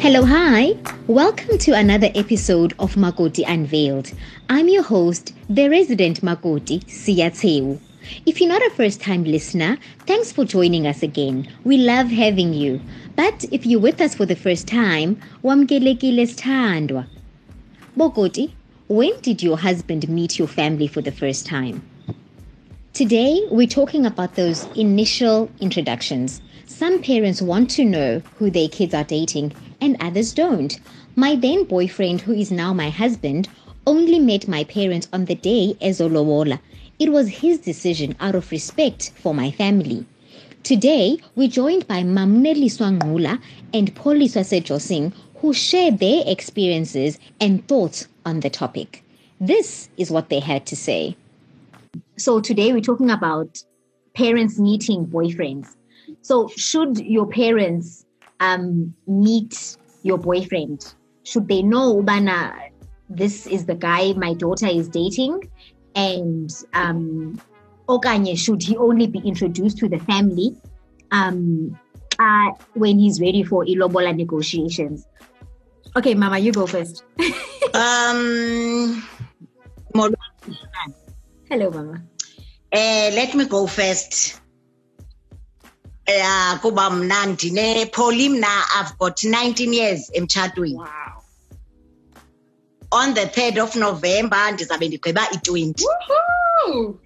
Hello, hi. Welcome to another episode of Makoti Unveiled. I'm your host, the resident Makoti, Siyatseu. If you're not a first time listener, thanks for joining us again. We love having you. But if you're with us for the first time, wamkelekile sithandwa. Bokoti, when did your husband meet your family for the first time? Today, we're talking about those initial introductions. Some parents want to know who their kids are dating, and others don't. My then boyfriend, who is now my husband, only met my parents on the day as Olowola. It was his decision out of respect for my family. Today, we're joined by Mamneli Swangula and Poliswa Sejosing, who share their experiences and thoughts on the topic. This is what they had to say. So, today we're talking about parents meeting boyfriends. So, should your parents um, meet your boyfriend? Should they know, Bana, this is the guy my daughter is dating? And um, Okanye, should he only be introduced to the family um, uh, when he's ready for Ilobola negotiations? Okay, Mama, you go first. um, Hello, Mama. Uh, let me go first. Yeah, kuba mna ndine Poli mna I've got 19 years emtshatweni. Wow. On the 3rd of November ndizabe ndigqiba i-20. Woohoo!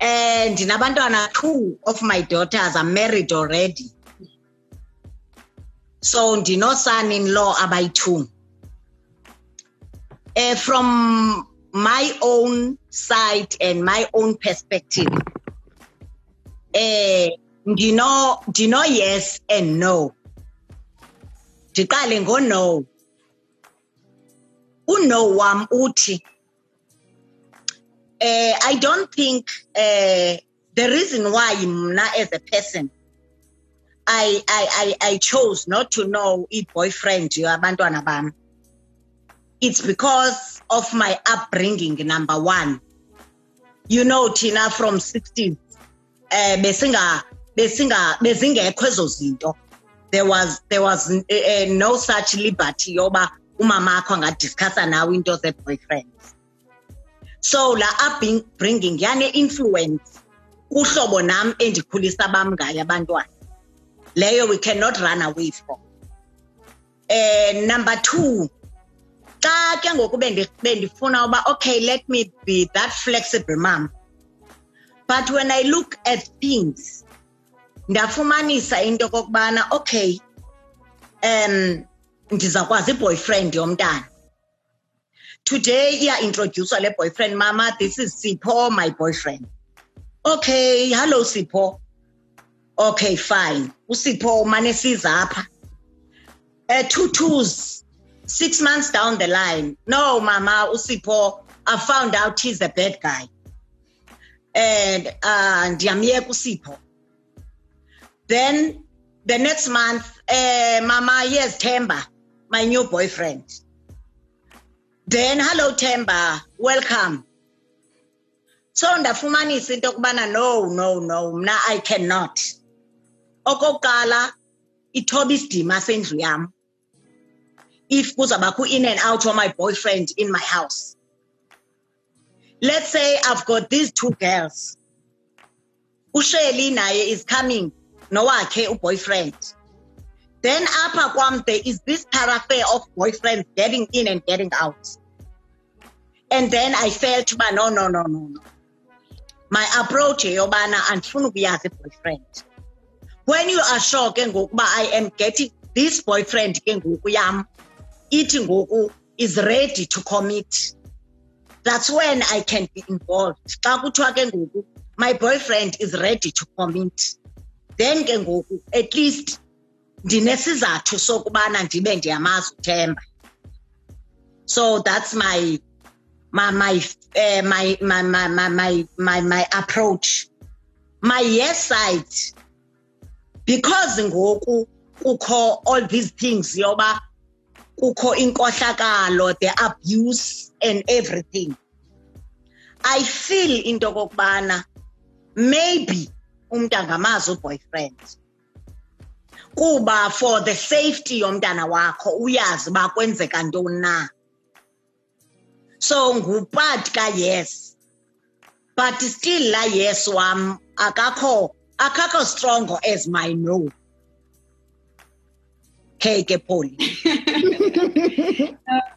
and ndinabantwana two of my daughters are married already. So ndino-son-in-law abayi-two. Uh, from my own side and my own perspective, uh, ndino ndino yes and no. Ndiqale ngo-no. Uno wam uthi uh, I don't think uh, the reason why mna as a person I, I, I, I chose not to know a boyfriend abantwana bam. It's because of my upbringing, number one. You know, Tina from 60s, uh, besinga, besinga, bezingekho ezo zinto. There was, there was uh, no such liberty yoba umama akho angadiscussa nawe into ze-boyfriends. So la upbringing yane influence kuhlobo nam endikhulisa bam ngayo abantwana. leyo we cannot run away from uh, number two xa ke ngoku bendifuna uba okay let me be that flexible mom but when i look at things ndafumanisa into okokubana okay um ndizawukwazi i-boyfriend yomntana. Today iya-introducwa le boyfriend mama this is sipho my boyfriend. Okay hello sipho. Okay fine. Usipho umane siza apha uh, two twos. Six months down the line. No mama usipho i found out he's a bad guy. And uh usipho. Then the next month uh mama yes Temba my new boyfriend. Then hello Temba welcome. So ndafumanisa into yokubana no no no mna i cannot. Okokuqala ithoba isidima sendlu if kuzabakho in and out of my boyfriend in my house. Let's say i've got these two girls. Usheli naye is coming nowakhe uboyfriend. Then apha kwam there is this thoroughfare of boyfriends getting in and getting out. And then i felt uba no no no no no. My approach yeyobana andifuni ukuyazi boyfriend when you are sure ke ngokuba i am getting this boyfriend ke yam ithi ngoku is ready to commit. That's when i can be involved. Xa kuthiwa ke ngoku my boyfriend is ready to commit. Then ke ngoku at least ndinesizathu sokubana ndibe ndiyamazi uthemba so that's my my my uh, my, my, my, my, my, my, my approach. My yes side because ngoku kukho all these things yoba kukho inkohlakalo the abuse and everything. I feel into kokubana maybe umuntu angamazi uboyfriend kuba for the safety yomntana wakho uyazi uba kwenzeka ntoni na. So ngupart ka-yes but still la yes wam akakho akakho strongo as my no. Hey ke Polly uh,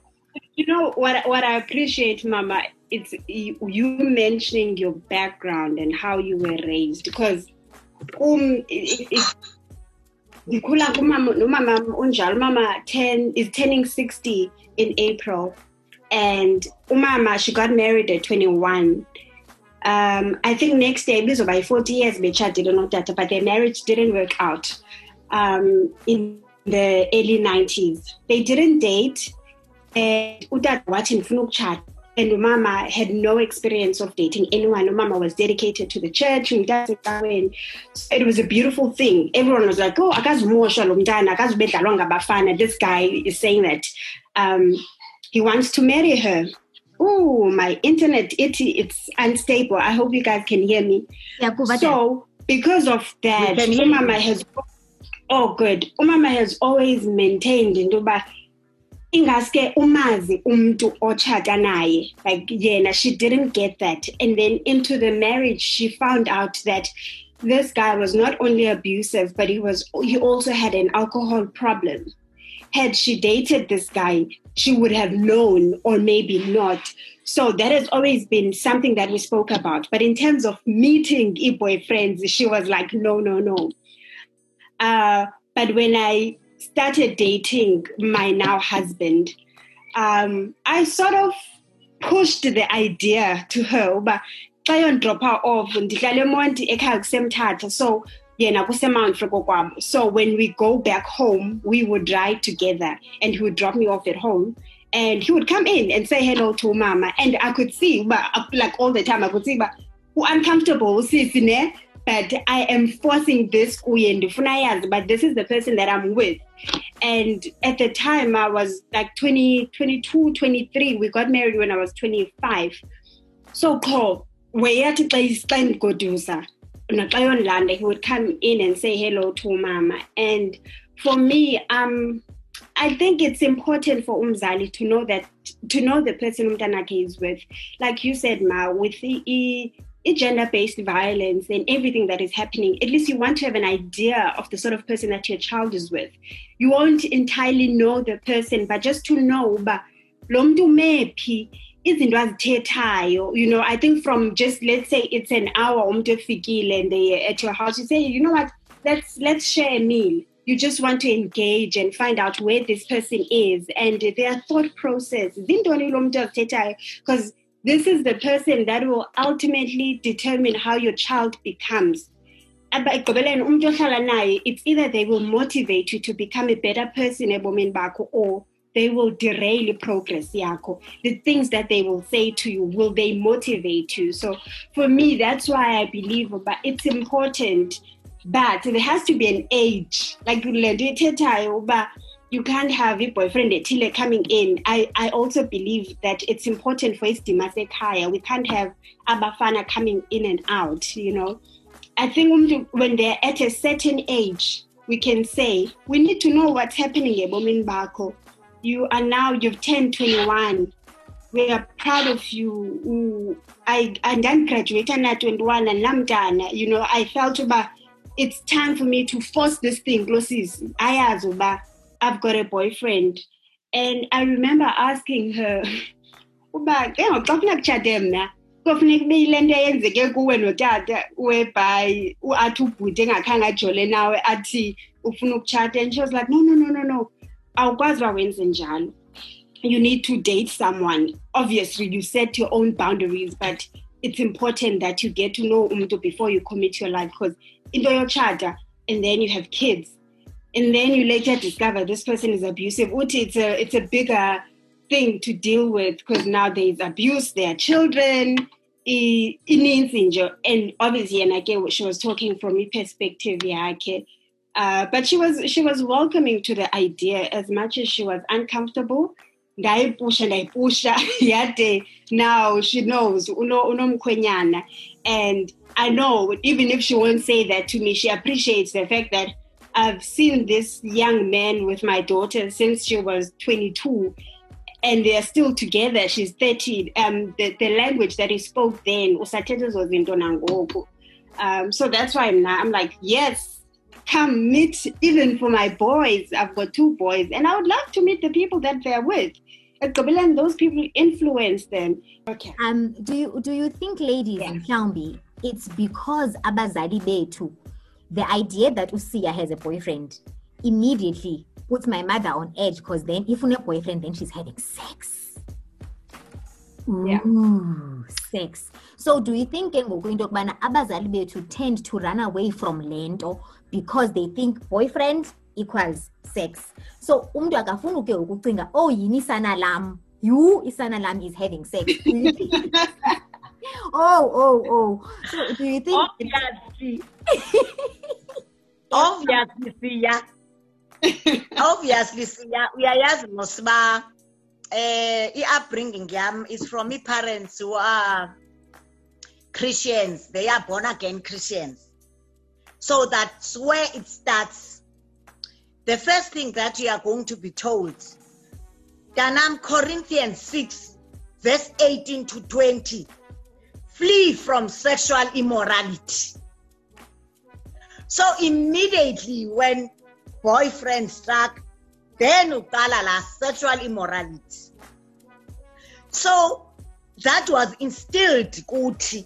you know what what I appreciate mama it's you, mentioning your background and how you were raised because um ngikhula kumama nomama unjalo mama 10 is turning 60 in April. And umama she got married at 21 um, I think next year ibizoba by 40 years betshadile notata but their marriage didn't work out. Um, in the early 90s they didn't date and utata wathi ndifuna ukutshata and umama had no experience of dating anyone. Umama was dedicated to the church. and It was a beautiful thing. Everyone was like, oh, I guess more Shalungdana, I guess better long abafana this guy is saying that um, he wants to marry her. Oh, my internet, it, it's unstable. I hope you guys can hear me. Yeah, so, because of that, Umama has, oh, good. Umama has always maintained in Dubai ingaske umazi umntu ochata naye. Like yena she didn't get that. And then into the marriage she found out that this guy was not only abusive but he was he also had an alcohol problem. Had she dated this guy she would have known or maybe not. So that has always been something that we spoke about. But in terms of meeting e-boyfriends she was like no no no uh, but when i started dating my now husband, um, I sort of pushed the idea to her but I drop her off kusemthatha so yena kusemount freko so when we go back home we would ride together and he would drop me off at home and he would come in and say hello to mama and i could see but like all the time i could see but uncomfortable sisi ne but I am forcing this but this is the person that I'm with. And at the time I was like 20, 22, 23. We got married when I was 25. So called where to stand godusa. He would come in and say hello to mama. And for me, um I think it's important for Umzali to know that to know the person Umtanake is with. Like you said, Ma, with the gender based violence and everything that is happening, at least you want to have an idea of the sort of person that your child is with. You won't entirely know the person, but just to know, but lomdu mepi izinto azithethayo. You know i think from just let's say it's an hour umuntu efikile and they at your house you say you know what? Let's let's share a meal. You just want to engage and find out where this person is and their thought process. Because this is the person that will ultimately determine how your child becomes. It's either they will motivate you to become a better person or they will derail your progress The things that they will say to you, will they motivate you? So for me, that's why I believe but it's important. But there has to be an age. Like you can't have a boyfriend ethile coming in. I, I also believe that it's important for isidima sekhaya. We can't have abafana coming in and out, you know. I think when they're at a certain age, we can say, we need to know what's happening ebomini Bako. You are now, you've turned 21. We are proud of you. I and then graduated at 21 and namdana, you know, I felt about it's time for me to force this thing, Glossis. I as I've got a boyfriend. And I remember asking her, uba ke ngoxafuna kutshate mna? Kofuneka ube yile nto eyenzeke kuwe notata whereby athi ubhuti engakhange ajole nawe athi ufuna ukutshata? And she was like no no no no no. Awukwazi uba wenze njalo. You need to date someone. Obviously you set your own boundaries but it's important that you get to know umntu before you commit your life because into yotshata and then you have kids and then you later discover this person is abusive. It's a it's a bigger thing to deal with because now there's abuse there are children it means injury and obviously and again what she was talking from a perspective yeah uh, but she was she was welcoming to the idea as much as she was uncomfortable. Now she knows and i know even if she won't say that to me she appreciates the fact that I've seen this young man with my daughter since she was 22 and they are still together. She's 13. Um, the, the language that he spoke then, Osatetos was in Donangwok. um, so that's why I'm, I'm like, yes, come meet even for my boys. I've got two boys, and I would love to meet the people that they're with. And those people influence them. Okay. Um, do you do you think, ladies, yeah. Mhlawumbi, it's because abazali bethu, the idea that Usia has a boyfriend immediately puts my mother on edge because then if a boyfriend, then she's having sex. Yeah. Ooh, sex. So do you think ngoku into yokubana abazali bethu tend to run away from lento because they think boyfriend equals sex so umntu akafuni ke ukucinga oh yini isana lam you isana lam is having sex oh oh oh so do you think obviously obviously siya obviously siya uyayazi mosiba eh i-upbringing yam is from i-parents who are christians. They are born again christians. So that's where it starts. The first thing that you are going to be told Danam Corinthians 6 verse 18 to 20 flee from sexual immorality so immediately when boyfriend struck then uqala la sexual immorality. So that was instilled kuthi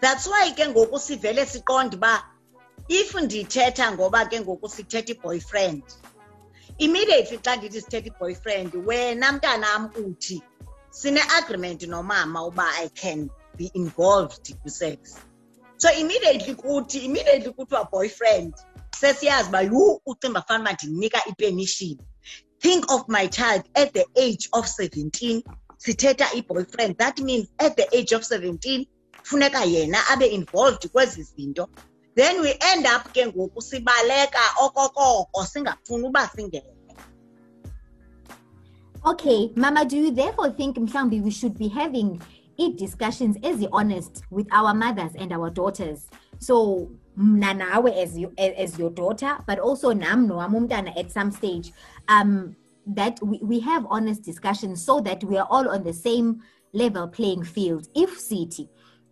that's why ke ngoku sivele siqonde uba if ndithetha ngoba ke ngoku sithetha i-boyfriend immediately xa ndithi sithetha i-boyfriend wena mntanam uthi sine-agreement nomama uba i can be involved kwi-sex so immediately kuthi immediately kuthiwa boyfriend sesiyazi uba yu ucimba fana uba ndinika ipermission. Think of my child at the age of 17 sithetha i-boyfriend. That means at the age of 17 funeka yena abe involved kwezi zinto. Then we end up ke ngoku sibaleka okokoko singafuni uba singene. Okay mama do you therefore think mhlawumbi we should be having ii-discussions as ezi-honest with our mothers and our daughters. So mna nawe as, you, as your daughter but also nam nowam umntana at some stage um that we, we have honest discussions so that we are all on the same level playing field. If sithi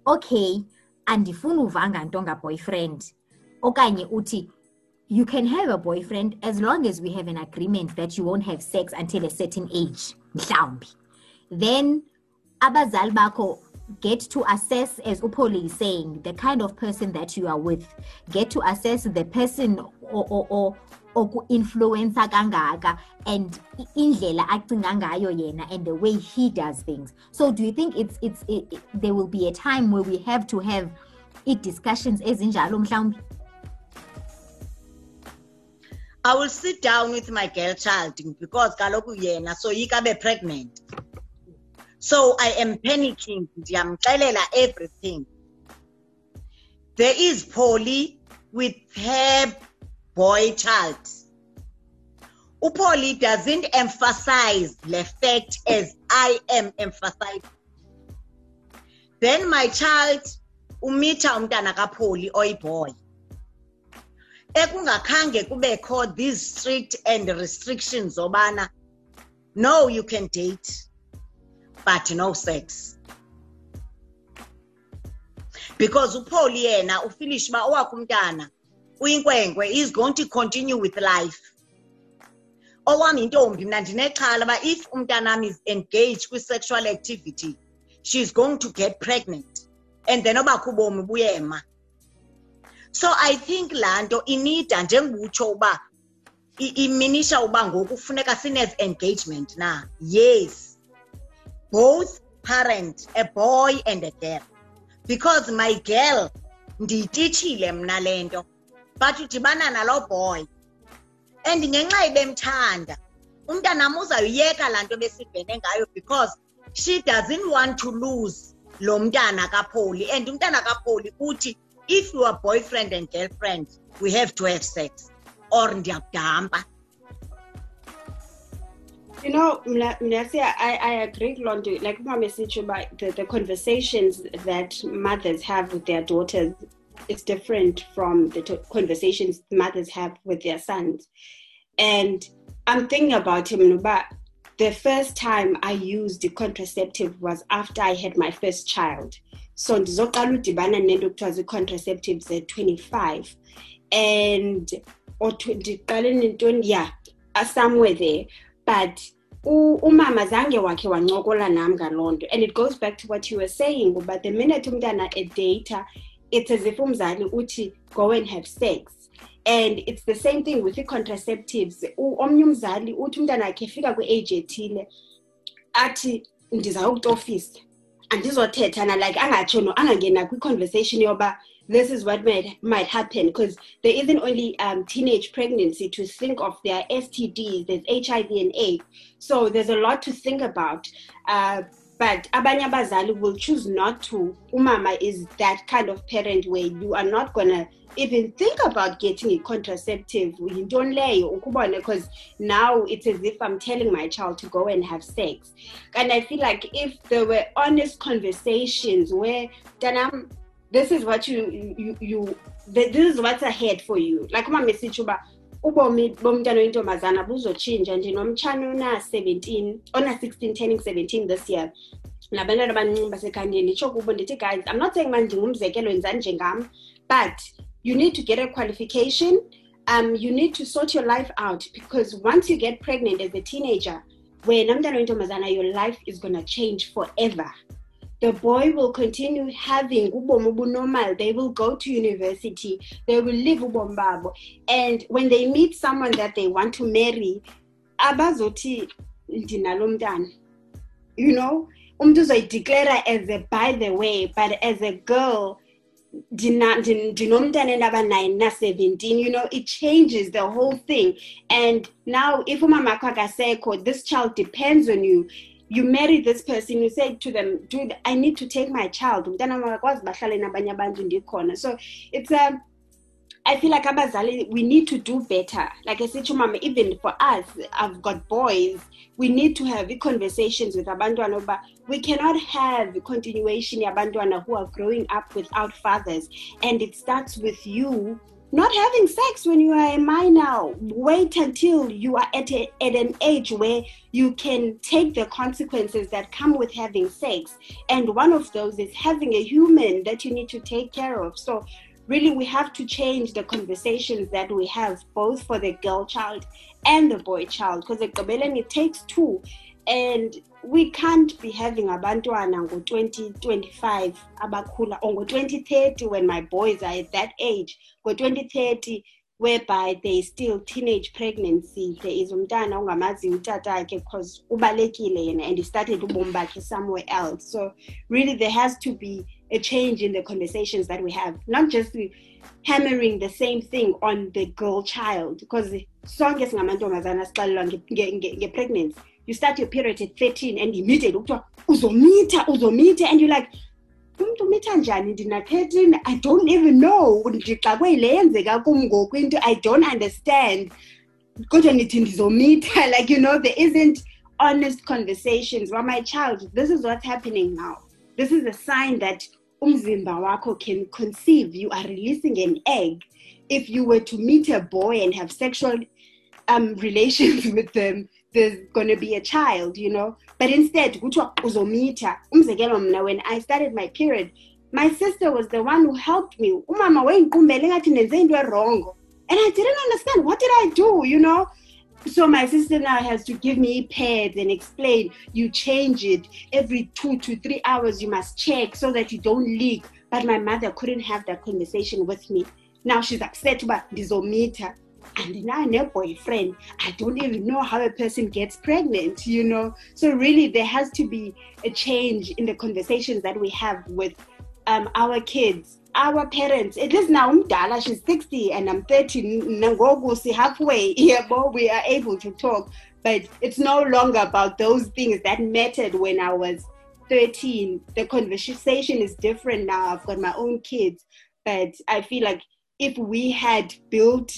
okay and andifuni uvanga nto ngaboyfriend okanye uthi you can have a boyfriend as long as we have an agreement that you won't have sex until a certain age then abazali bakho get to assess as upoli is saying the kind of person that you are with. Get to assess the person or, or, or oku-influensa kangaka and indlela acinga ngayo yena and the way he does things. So do you think it's it's it, it, there will be a time where we have to have i-discussions ezinjalo mhlawumbi I will sit down with my girl child because kaloku yena so yika be pregnant so I am panicking ndiyamxelela everything there is Polly with her boy child. Upoli doesn't emphasize the fact as I am emphasizing. Then my child umitha umntana kaPoli oyiboy. Ekungakhange kubekho these strict and restrictions obana no you can date but no sex. Because uPoli yena ufinish ba owakhe umntana uyinkwenkwe is going to continue with life owami intombi mna ndinexhala uba if umntanam is engaged kwi-sexual activity she's going to get pregnant and then obakho ubomi buyema so i think laa nto inida njengobutsho uba iminisha uba ngoku funeka sine-engagement na yes both parents, a boy and a girl. Because my girl ndiyititshile mna le nto but udibana nalo boy. And ngenxa ibemthanda umntanam uzawuyeka laa nto besibhene ngayo because she doesn't want to lose lo mntana kapholi and umntana kapholi uthi if you are boyfriend and girlfriend we have to have sex. Or ndiyakudampa You know, Mnasi, I, I agree, Londo. Like Mama said about the, the conversations that mothers have with their daughters is different from the t- conversations mothers have with their sons. And I'm thinking about him, but the first time I used the contraceptive was after I had my first child. So ndizoqala udibana nento kuthiwa zii-contraceptives at 25 and or ndiqale nentoni yeah somewhere there but umama zange wakhe wancokola nam ngaloo nto. And it goes back to what you were saying but the minute umntana edata it's as if umzali uthi go and have sex. And it's the same thing with i-contraceptives. Omnye umzali uthi umntana wakhe efika kwi-age ethile athi ndizawukutofisa andizothetha na like angatsho no angangena kwi-conversation yoba this is what might might happen because there isn't only um, teenage pregnancy to think of their STDs, there's HIV and AIDS. So there's a lot to think about. Uh, but abanye abazali will choose not to. Umama is that kind of parent where you are not gonna even think about getting a contraceptive You don't lay because now it's as if i'm telling my child to go and have sex and i feel like if there were honest conversations where then this is what you you you this is what's ahead for you. Like uma message uba ubomi bomntana oyintombazana buzotshintsha ndinomtshana ona-17 ona-16 turning 17 this year. Nabantwana abancinci basekhanyeni nditsho kubo ndithi guys i'm not saying uba ndingumzekelo wenzani njengam but you need to get a qualification. Um, you need to sort your life out because once you get pregnant as a teenager wena mntana oyintombazana your life is to change forever the boy will continue having ubomi normal. They will go to university. They will live ubomi babo. And when they meet someone that they want to marry, abazoti ndinalo mntana. You know, umntu declare as a by the way, but as a girl, ndinomntana endaba na-17 you know it changes the whole thing and now if akho akasekho this child depends on you you marry this person you say to them dude i need to take my child so it's a um, I feel like abazali we need to do better. Like I said to mama, even for us, I've got boys. We need to have conversations with abantwana, but we cannot have continuation abantwana who are growing up without fathers. And it starts with you not having sex when you are a minor. Wait until you are at, a, at an age where you can take the consequences that come with having sex. And one of those is having a human that you need to take care of. So, really, we have to change the conversations that we have, both for the girl child and the boy child, because it takes two and we can't be having abantwana ngo-2025 abakhula or ngo-2030 when my boys are at that age. Ngo-2030 whereby is still teenage pregnancy there is umntana ongamazi utata akhe because ubalekile yena and he started ubomi bakhe somewhere else. So really there has to be a change in the conversations that we have not just hammering the same thing on the girl child because sonke singamantombazana sixalelwa nge-pregnancy you start your period at 13 and immediately kuthiwa uzomitha uzomitha and you're like umntu umitha njani? Ndina-13 i don't even know. Ndixakwe yile yenzeka kum ngoku into i don't understand. Kodwa ndithi ndizomitha like you know there isn't honest conversations. Well my child this is what's happening now. This is a sign that umzimba wakho can conceive. You are releasing an egg. If you were to meet a boy and have sexual um, relations with them there's going to be a child you know? But instead mna when i started my period my sister was the one who helped me. Umama into and i didn't understand what did i do? You know? So my sister now has to give me pads and explain you change it. Every two to three hours you must check so that you don't leak. But my mother couldn't have that conversation with me. Now she's upset about ndizomitha and now no boyfriend. I don't even know how a person gets pregnant you know? So really there has to be a change in the conversations that we have with um, our kids our parents. It is now umdala she's 60 and i'm 30 nangoku si halfway yebo we are able to talk. But it's no longer about those things that mattered when i was 13 the conversation is different now. I've got my own kids. But i feel like if we had built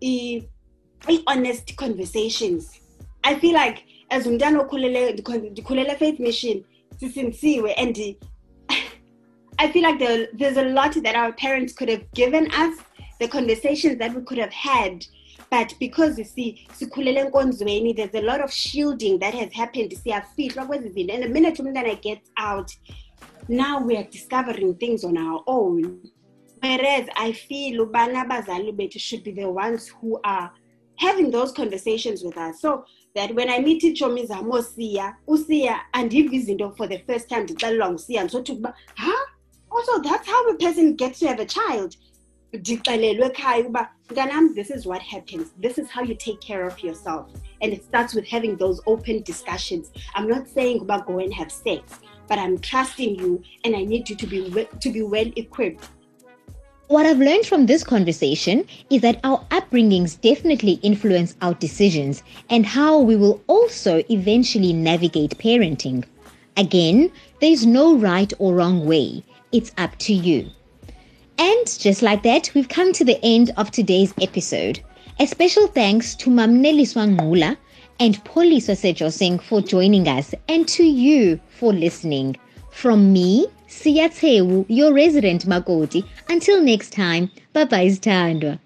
i-honest conversations i feel like as umntana okhulele ndikhulele faith mission sisinsiwe and I feel like there, there's a lot that our parents could have given us, the conversations that we could have had. But because you see, there's a lot of shielding that has happened. See, I feel like and the minute that I get out, now we are discovering things on our own. Whereas I feel Ubana Bazali should be the ones who are having those conversations with us. So that when I meet iitshomi zam oosiya usiya andiva izinto for the first time ndixelela ngusiya ndizothi ukuba huh? also that's how a person gets to have a child this is what happens this is how you take care of yourself and it starts with having those open discussions i'm not saying go and have sex but i'm trusting you and i need you to be to be well equipped what I've learned from this conversation is that our upbringings definitely influence our decisions and how we will also eventually navigate parenting. Again, there's no right or wrong way, it's up to you. And just like that, we've come to the end of today's episode. A special thanks to Mamneli Swangula and Polly Poliswa Sejosing for joining us and to you for listening. From me, Siyatewu, your resident Makoti. Until next time, bye, Standwa.